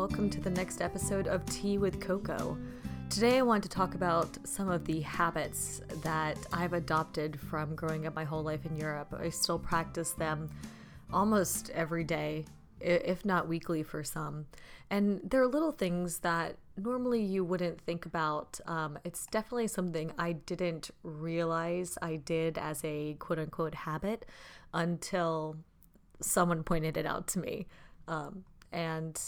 welcome to the next episode of Tea with Coco. Today, I want to talk about some of the habits that I've adopted from growing up my whole life in Europe. I still practice them almost every day, if not weekly for some. And they're little things that normally you wouldn't think about. Um, it's definitely something I didn't realize I did as a quote unquote habit until someone pointed it out to me. Um, and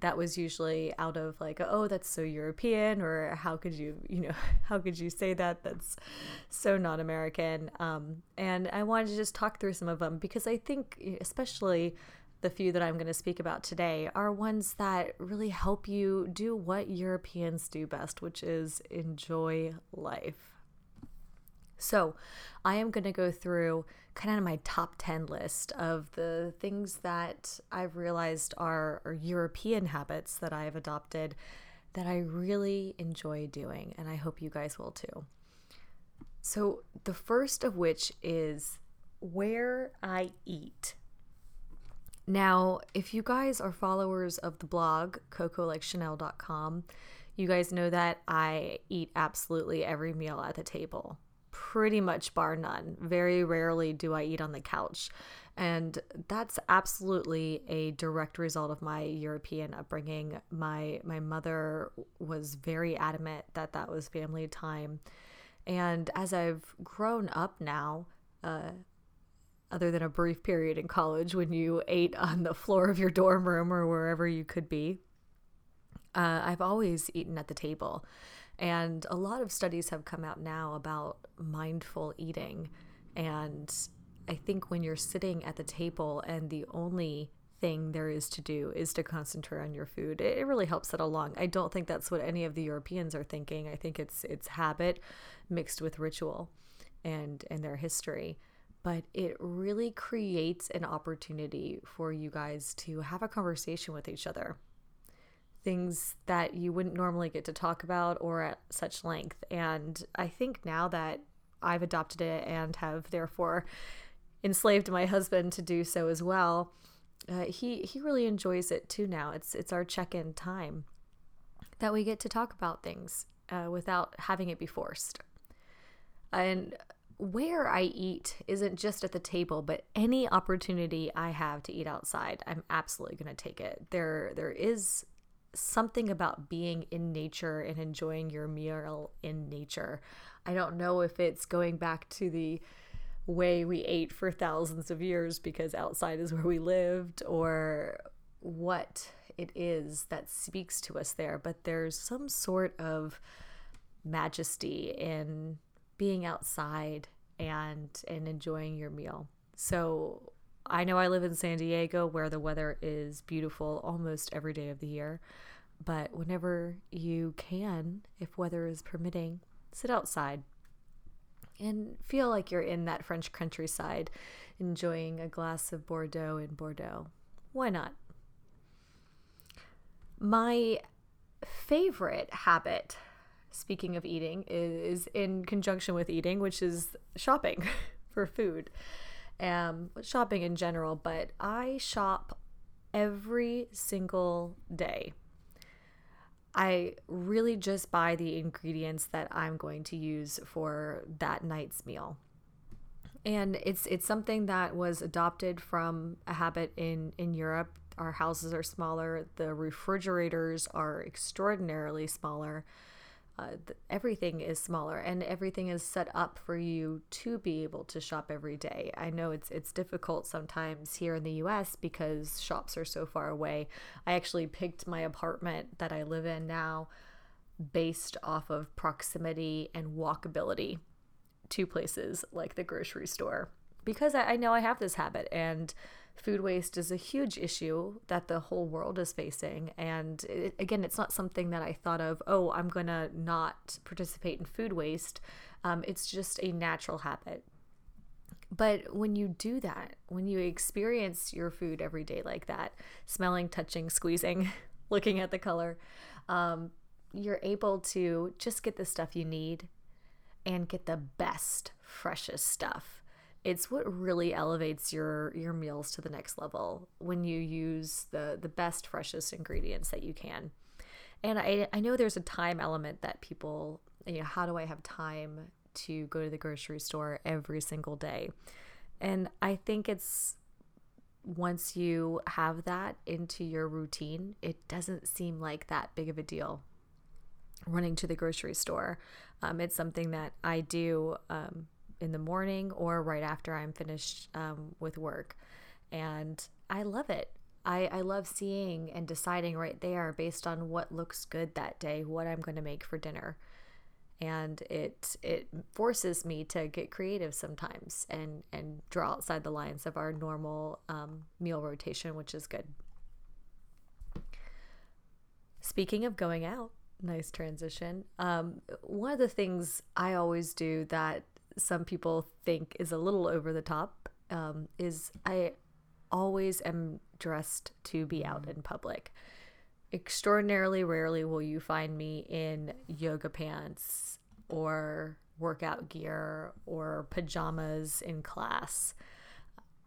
that was usually out of like oh that's so european or how could you you know how could you say that? That's so not american. Um, and i wanted to just talk through some of them because i think especially the few that i'm going to speak about today are ones that really help you do what europeans do best which is enjoy life so, I am going to go through kind of my top 10 list of the things that I've realized are, are European habits that I've adopted that I really enjoy doing, and I hope you guys will too. So, the first of which is where I eat. Now, if you guys are followers of the blog cocolikechanel.com, you guys know that I eat absolutely every meal at the table pretty much bar none. Very rarely do I eat on the couch. And that's absolutely a direct result of my European upbringing. My my mother was very adamant that that was family time. And as I've grown up now, uh, other than a brief period in college when you ate on the floor of your dorm room or wherever you could be, uh, I've always eaten at the table. And a lot of studies have come out now about mindful eating. And I think when you're sitting at the table and the only thing there is to do is to concentrate on your food, it really helps it along. I don't think that's what any of the Europeans are thinking. I think it's it's habit mixed with ritual and and their history. But it really creates an opportunity for you guys to have a conversation with each other things that you wouldn't normally get to talk about or at such length. And I think now that I've adopted it and have therefore enslaved my husband to do so as well, uh, he he really enjoys it too. Now it's it's our check-in time that we get to talk about things uh, without having it be forced. And where I eat isn't just at the table, but any opportunity I have to eat outside, I'm absolutely going to take it. There, there is something about being in nature and enjoying your meal in nature. I don't know if it's going back to the way we ate for thousands of years because outside is where we lived or what it is that speaks to us there, but there's some sort of majesty in being outside and and enjoying your meal. So I know I live in San Diego where the weather is beautiful almost every day of the year. But whenever you can, if weather is permitting, sit outside and feel like you're in that French countryside enjoying a glass of Bordeaux in Bordeaux. Why not? My favorite habit, speaking of eating, is in conjunction with eating, which is shopping for food um, shopping in general, but I shop every single day. I really just buy the ingredients that I'm going to use for that night's meal. And it's it's something that was adopted from a habit in in Europe. Our houses are smaller, the refrigerators are extraordinarily smaller uh, everything is smaller and everything is set up for you to be able to shop every day. I know it's it's difficult sometimes here in the US because shops are so far away. I actually picked my apartment that I live in now based off of proximity and walkability to places like the grocery store because I, I know I have this habit and food waste is a huge issue that the whole world is facing. And it, again, it's not something that I thought of, oh, I'm going to not participate in food waste. Um, it's just a natural habit. But when you do that, when you experience your food every day like that, smelling, touching, squeezing, looking at the color, um, you're able to just get the stuff you need and get the best, freshest stuff it's what really elevates your your meals to the next level when you use the the best freshest ingredients that you can. And i i know there's a time element that people you know how do i have time to go to the grocery store every single day? And i think it's once you have that into your routine it doesn't seem like that big of a deal running to the grocery store. Um, it's something that i do um, in the morning or right after I'm finished um, with work. And I love it. I, I love seeing and deciding right there based on what looks good that day, what I'm going to make for dinner. And it it forces me to get creative sometimes and and draw outside the lines of our normal um, meal rotation, which is good. Speaking of going out, nice transition. Um, one of the things I always do that some people think is a little over the top um, is I always am dressed to be out in public. Extraordinarily rarely will you find me in yoga pants or workout gear or pajamas in class.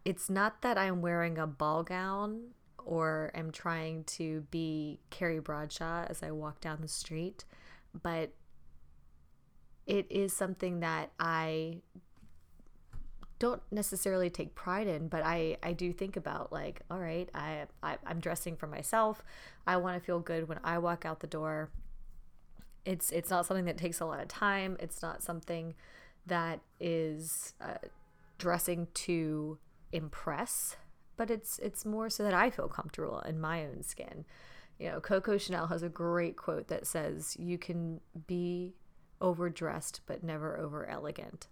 It's not that I'm wearing a ball gown or am trying to be Carrie Bradshaw as I walk down the street, but it is something that I don't necessarily take pride in, but I, I do think about like, all right, I, I I'm dressing for myself. I want to feel good when I walk out the door. It's it's not something that takes a lot of time. It's not something that is uh, dressing to impress, but it's it's more so that I feel comfortable in my own skin. You know, Coco Chanel has a great quote that says, "You can be overdressed but never over elegant.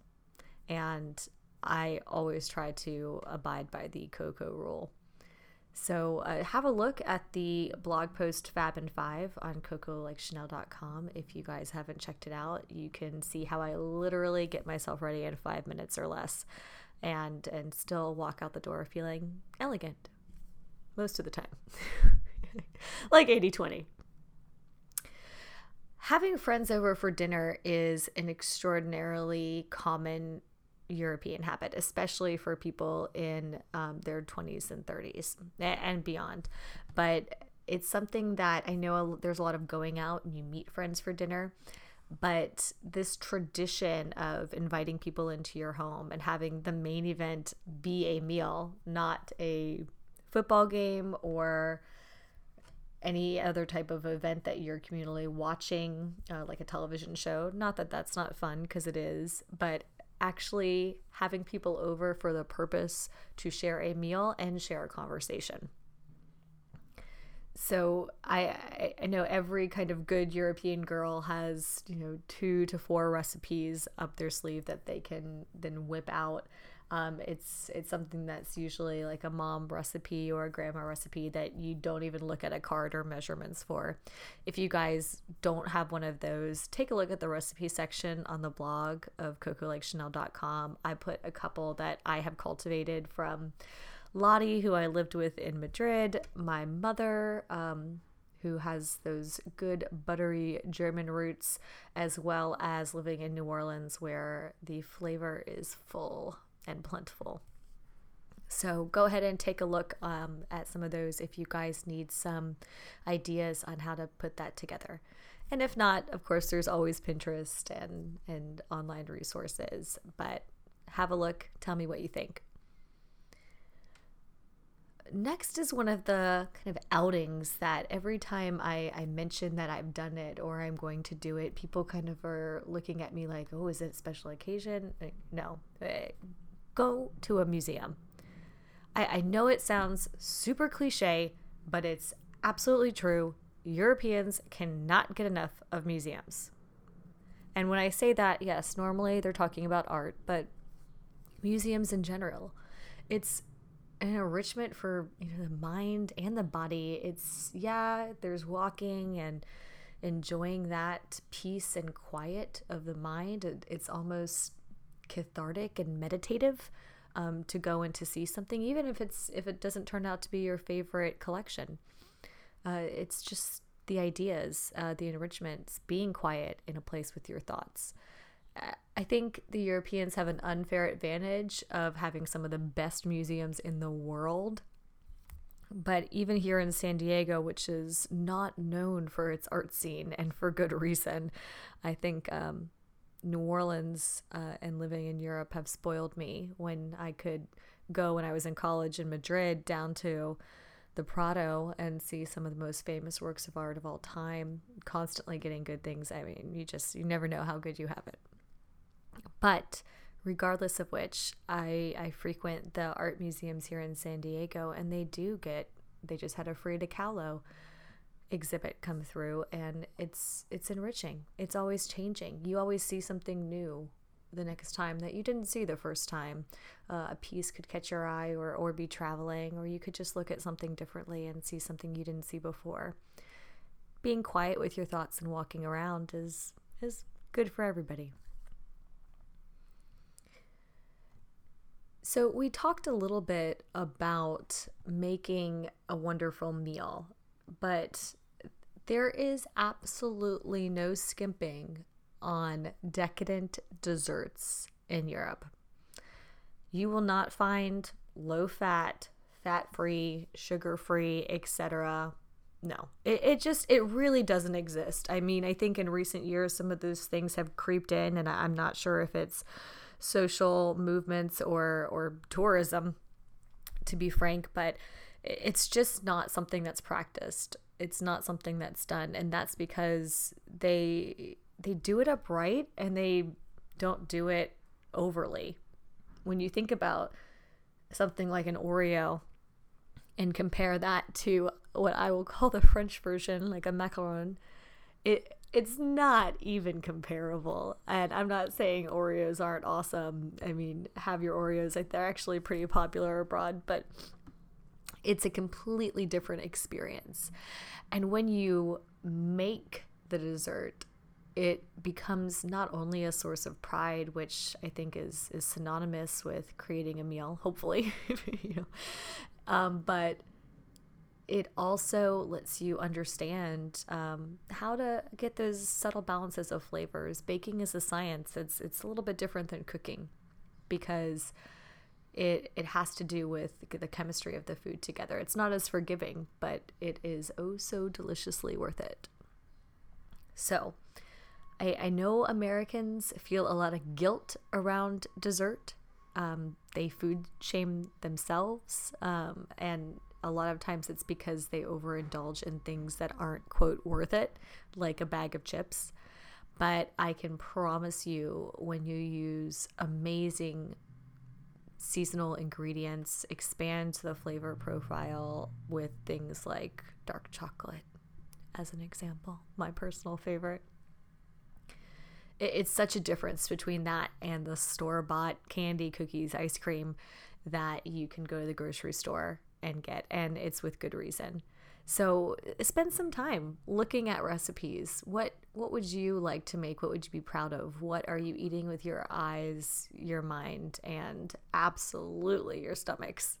And I always try to abide by the Coco rule. So uh, have a look at the blog post Fab and Five on cocolikechanel.com. If you guys haven't checked it out, you can see how I literally get myself ready in five minutes or less, and and still walk out the door feeling elegant most of the time, like 80-20 having friends over for dinner is an extraordinarily common European habit, especially for people in um, their 20s and 30s and beyond. But it's something that I know there's a lot of going out and you meet friends for dinner. But this tradition of inviting people into your home and having the main event be a meal, not a football game or any other type of event that you're communally watching, uh, like a television show. Not that that's not fun because it is, but actually having people over for the purpose to share a meal and share a conversation. So I I know every kind of good European girl has you know two to four recipes up their sleeve that they can then whip out um, it's it's something that's usually like a mom recipe or a grandma recipe that you don't even look at a card or measurements for. If you guys don't have one of those, take a look at the recipe section on the blog of cocolikechanel.com. I put a couple that I have cultivated from Lottie, who I lived with in Madrid, my mother, um, who has those good buttery German roots, as well as living in New Orleans, where the flavor is full and plentiful. So go ahead and take a look um, at some of those if you guys need some ideas on how to put that together. And if not, of course, there's always Pinterest and, and online resources. But have a look, tell me what you think. Next is one of the kind of outings that every time I, I mention that I've done it or I'm going to do it, people kind of are looking at me like, oh, is it a special occasion? No, eh, go to a museum. I, I know it sounds super cliche, but it's absolutely true. Europeans cannot get enough of museums. And when I say that, yes, normally they're talking about art, but museums in general. It's an enrichment for you know the mind and the body. It's yeah, there's walking and enjoying that peace and quiet of the mind. It's almost cathartic and meditative um, to go and to see something, even if it's if it doesn't turn out to be your favorite collection. Uh, it's just the ideas, uh, the enrichments, being quiet in a place with your thoughts. I think the Europeans have an unfair advantage of having some of the best museums in the world. But even here in San Diego, which is not known for its art scene and for good reason, I think um, New Orleans uh, and living in Europe have spoiled me when I could go when I was in college in Madrid down to the Prado and see some of the most famous works of art of all time, constantly getting good things. I mean, you just, you never know how good you have it. But regardless of which, I, I frequent the art museums here in San Diego, and they do get. They just had a Frida Kahlo exhibit come through, and it's it's enriching. It's always changing. You always see something new the next time that you didn't see the first time. Uh, a piece could catch your eye, or or be traveling, or you could just look at something differently and see something you didn't see before. Being quiet with your thoughts and walking around is is good for everybody. So, we talked a little bit about making a wonderful meal, but there is absolutely no skimping on decadent desserts in Europe. You will not find low fat, fat free, sugar free, etc. No, it, it just, it really doesn't exist. I mean, I think in recent years, some of those things have creeped in, and I'm not sure if it's social movements or or tourism to be frank but it's just not something that's practiced it's not something that's done and that's because they they do it upright and they don't do it overly when you think about something like an oreo and compare that to what i will call the french version like a macaron it it's not even comparable. And I'm not saying Oreos aren't awesome. I mean, have your Oreos. Like they're actually pretty popular abroad, but it's a completely different experience. And when you make the dessert, it becomes not only a source of pride, which I think is is synonymous with creating a meal, hopefully, you know, um, but it also lets you understand um, how to get those subtle balances of flavors. Baking is a science. It's it's a little bit different than cooking because it it has to do with the chemistry of the food together. It's not as forgiving, but it is oh so deliciously worth it. So, I, I know Americans feel a lot of guilt around dessert. Um, they food shame themselves, um, and a lot of times it's because they overindulge in things that aren't quote worth it like a bag of chips but i can promise you when you use amazing seasonal ingredients expand the flavor profile with things like dark chocolate as an example my personal favorite it's such a difference between that and the store bought candy cookies ice cream that you can go to the grocery store and get, and it's with good reason. So uh, spend some time looking at recipes. What what would you like to make? What would you be proud of? What are you eating with your eyes, your mind, and absolutely your stomachs?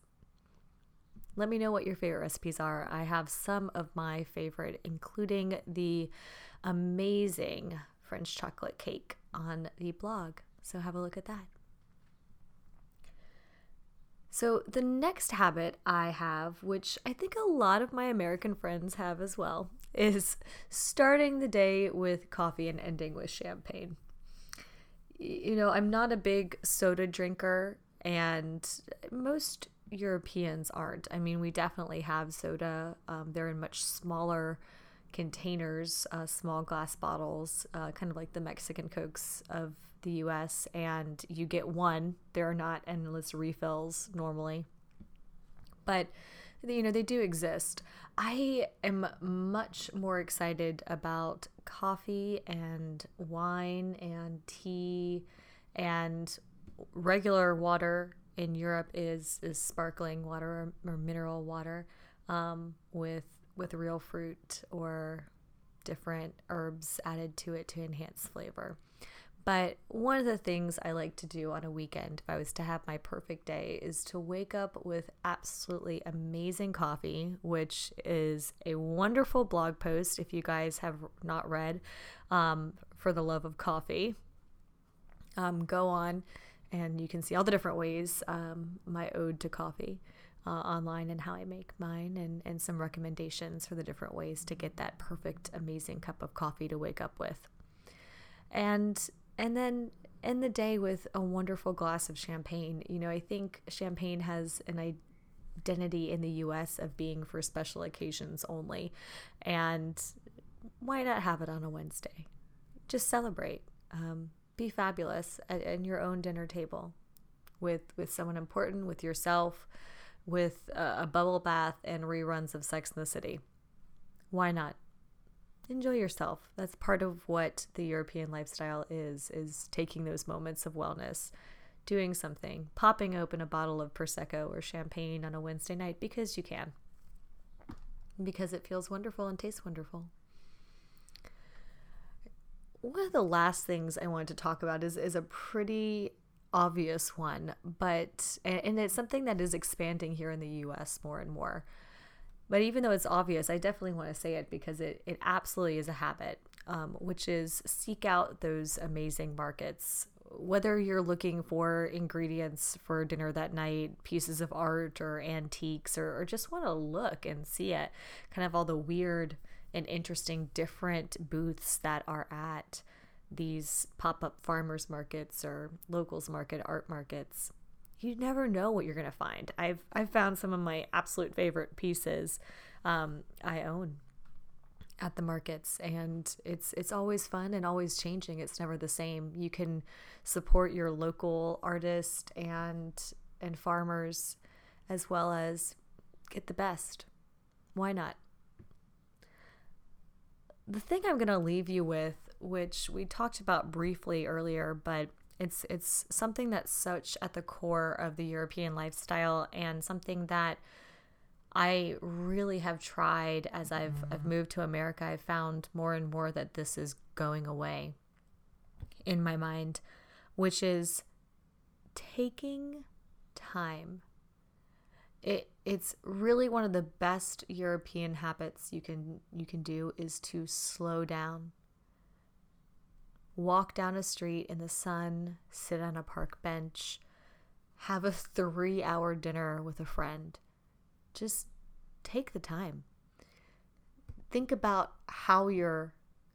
Let me know what your favorite recipes are. I have some of my favorite, including the amazing French chocolate cake on the blog. So have a look at that. So, the next habit I have, which I think a lot of my American friends have as well, is starting the day with coffee and ending with champagne. You know, I'm not a big soda drinker, and most Europeans aren't. I mean, we definitely have soda, um, they're in much smaller containers, uh, small glass bottles, uh, kind of like the Mexican Cokes of the US and you get one. There are not endless refills normally. But you know, they do exist. I am much more excited about coffee and wine and tea and regular water in Europe is is sparkling water or, or mineral water um, with with real fruit or different herbs added to it to enhance flavor. But one of the things I like to do on a weekend, if I was to have my perfect day, is to wake up with absolutely amazing coffee, which is a wonderful blog post if you guys have not read um, For the Love of Coffee. um, go on and you can see all the different ways um, my ode to coffee uh, online and how I make mine and, and some recommendations for the different ways to get that perfect, amazing cup of coffee to wake up with. And and then end the day with a wonderful glass of champagne. You know, I think champagne has an identity in the US of being for special occasions only. And why not have it on a Wednesday? Just celebrate. Um, be fabulous at, at, your own dinner table with with someone important, with yourself, with a, a bubble bath and reruns of Sex in the City. Why not? Enjoy yourself. That's part of what the European lifestyle is is taking those moments of wellness, doing something, popping open a bottle of prosecco or champagne on a Wednesday night because you can. Because it feels wonderful and tastes wonderful one of the last things I wanted to talk about is is a pretty obvious one, but and it's something that is expanding here in the US more and more. But even though it's obvious, I definitely want to say it because it, it absolutely is a habit, um, which is seek out those amazing markets. Whether you're looking for ingredients for dinner that night, pieces of art or antiques, or, or just want to look and see it, kind of all the weird and interesting different booths that are at these pop up farmers markets or locals market art markets. You never know what you're going to find. I've, I've found some of my absolute favorite pieces um, I own at the markets and it's it's always fun and always changing. It's never the same. You can support your local artist and and farmers as well as get the best. Why not? The thing I'm going to leave you with, which we talked about briefly earlier, but it's it's something that's such at the core of the European lifestyle and something that I really have tried as I've I've mm-hmm. moved to America. I've found more and more that this is going away in my mind, which is taking time it it's really one of the best European habits you can you can do is to slow down. Walk down a street in the sun, sit on a park bench, have a 3-hour dinner with a friend. Just take the time. Think about how you're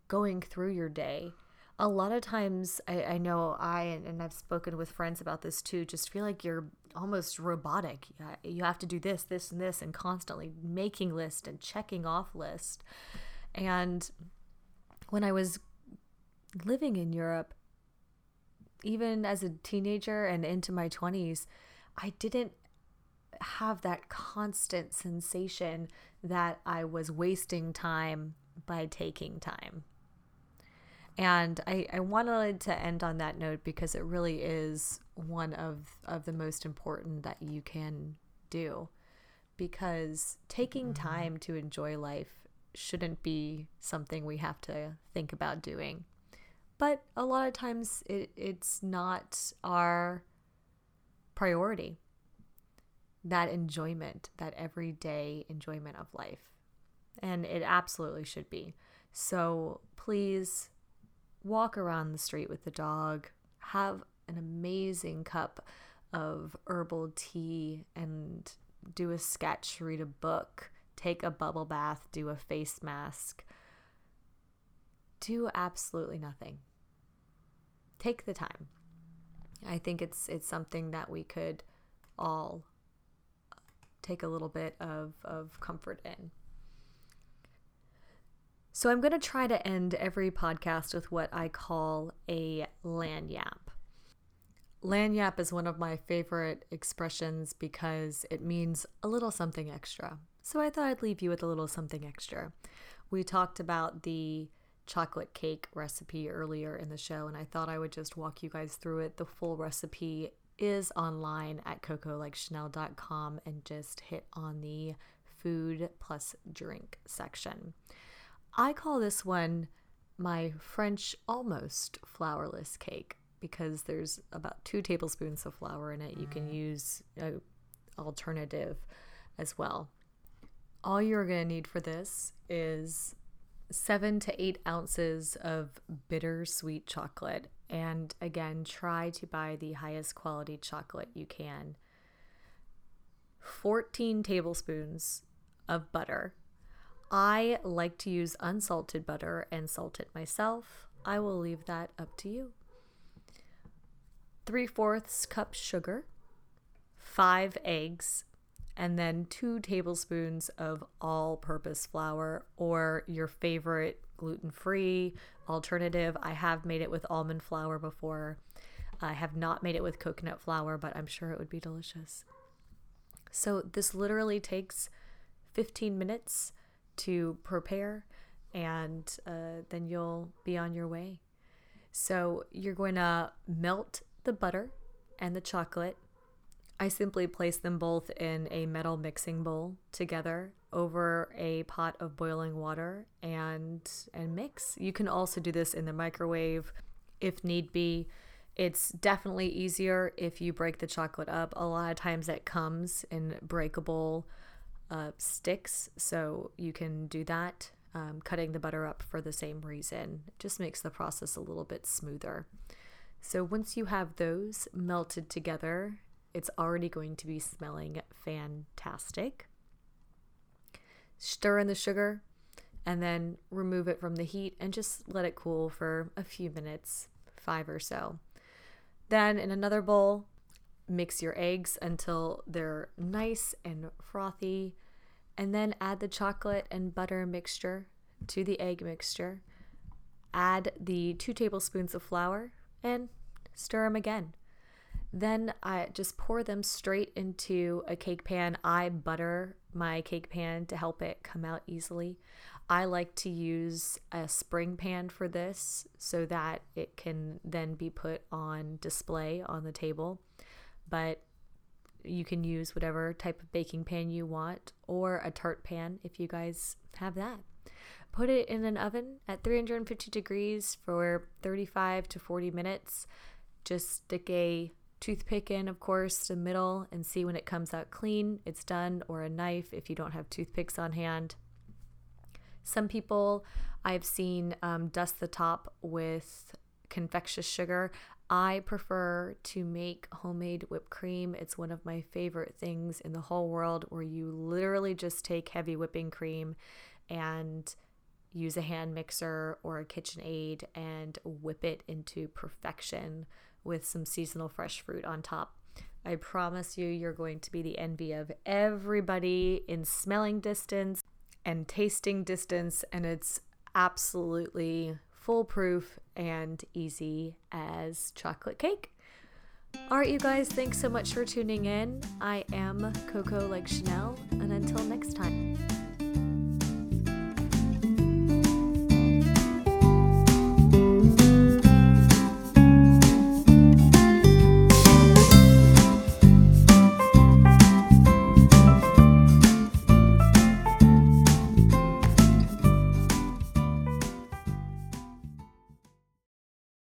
going through your day a lot of times I, I know I and I've spoken with friends about this too just feel like you're almost robotic you have to do this this and this and constantly making list and checking off list and when I was living in Europe even as a teenager and into my 20s I didn't have that constant sensation that I was wasting time by taking time and I, I wanted to end on that note because it really is one of, of the most important that you can do. Because taking mm-hmm. time to enjoy life shouldn't be something we have to think about doing. But a lot of times it, it's not our priority. That enjoyment, that everyday enjoyment of life. And it absolutely should be. So please walk around the street with the dog, have an amazing cup of herbal tea, and do a sketch, read a book, take a bubble bath, do a face mask. Do absolutely nothing. Take the time. I think it's it's something that we could all take a little bit of, of comfort in. So I'm going to try to end every podcast with what I call a lagniappe. Lagniappe is one of my favorite expressions because it means a little something extra. So I thought I'd leave you with a little something extra. We talked about the chocolate cake recipe earlier in the show, and I thought I would just walk you guys through it. The full recipe is online at cocolikechanel.com and just hit on the food plus drink section. I call this one my French almost flourless cake because there's about two tablespoons of flour in it. You can mm. use an alternative as well. All you're going to need for this is seven to eight ounces of bittersweet chocolate. And again, try to buy the highest quality chocolate you can. 14 tablespoons of butter. I like to use unsalted butter and salt it myself. I will leave that up to you. Three fourths cup sugar, five eggs, and then two tablespoons of all purpose flour or your favorite gluten free alternative. I have made it with almond flour before. I have not made it with coconut flour, but I'm sure it would be delicious. So, this literally takes 15 minutes to prepare, and uh, then you'll be on your way. So, you're going to melt the butter and the chocolate I simply place them both in a metal mixing bowl together over a pot of boiling water and and mix. You can also do this in the microwave if need be. It's definitely easier if you break the chocolate up. A lot of times it comes in breakable uh, sticks, so you can do that. Um, cutting the butter up for the same reason it just makes the process a little bit smoother. So once you have those melted together, it's already going to be smelling fantastic. Stir in the sugar and then remove it from the heat and just let it cool for a few minutes, five or so. Then in another bowl, mix your eggs until they're nice and frothy, and then add the chocolate and butter mixture to the egg mixture. Add the two tablespoons of flour and stir them again. Then I just pour them straight into a cake pan. I butter my cake pan to help it come out easily. I like to use a spring pan for this so that it can then be put on display on the table. But you can use whatever type of baking pan you want or a tart pan if you guys have that. Put it in an oven at 350 degrees for 35 to 40 minutes. Just stick a toothpick in, of course, the middle and see when it comes out clean, it's done, or a knife if you don't have toothpicks on hand. Some people I've seen um, dust the top with confectious sugar. I prefer to make homemade whipped cream. It's one of my favorite things in the whole world where you literally just take heavy whipping cream and use a hand mixer or a KitchenAid and whip it into perfection with some seasonal fresh fruit on top. I promise you, you're going to be the envy of everybody in smelling distance and tasting distance, and it's absolutely foolproof and easy as chocolate cake. All right, you guys, thanks so much for tuning in. I am Coco like Chanel, and until next time.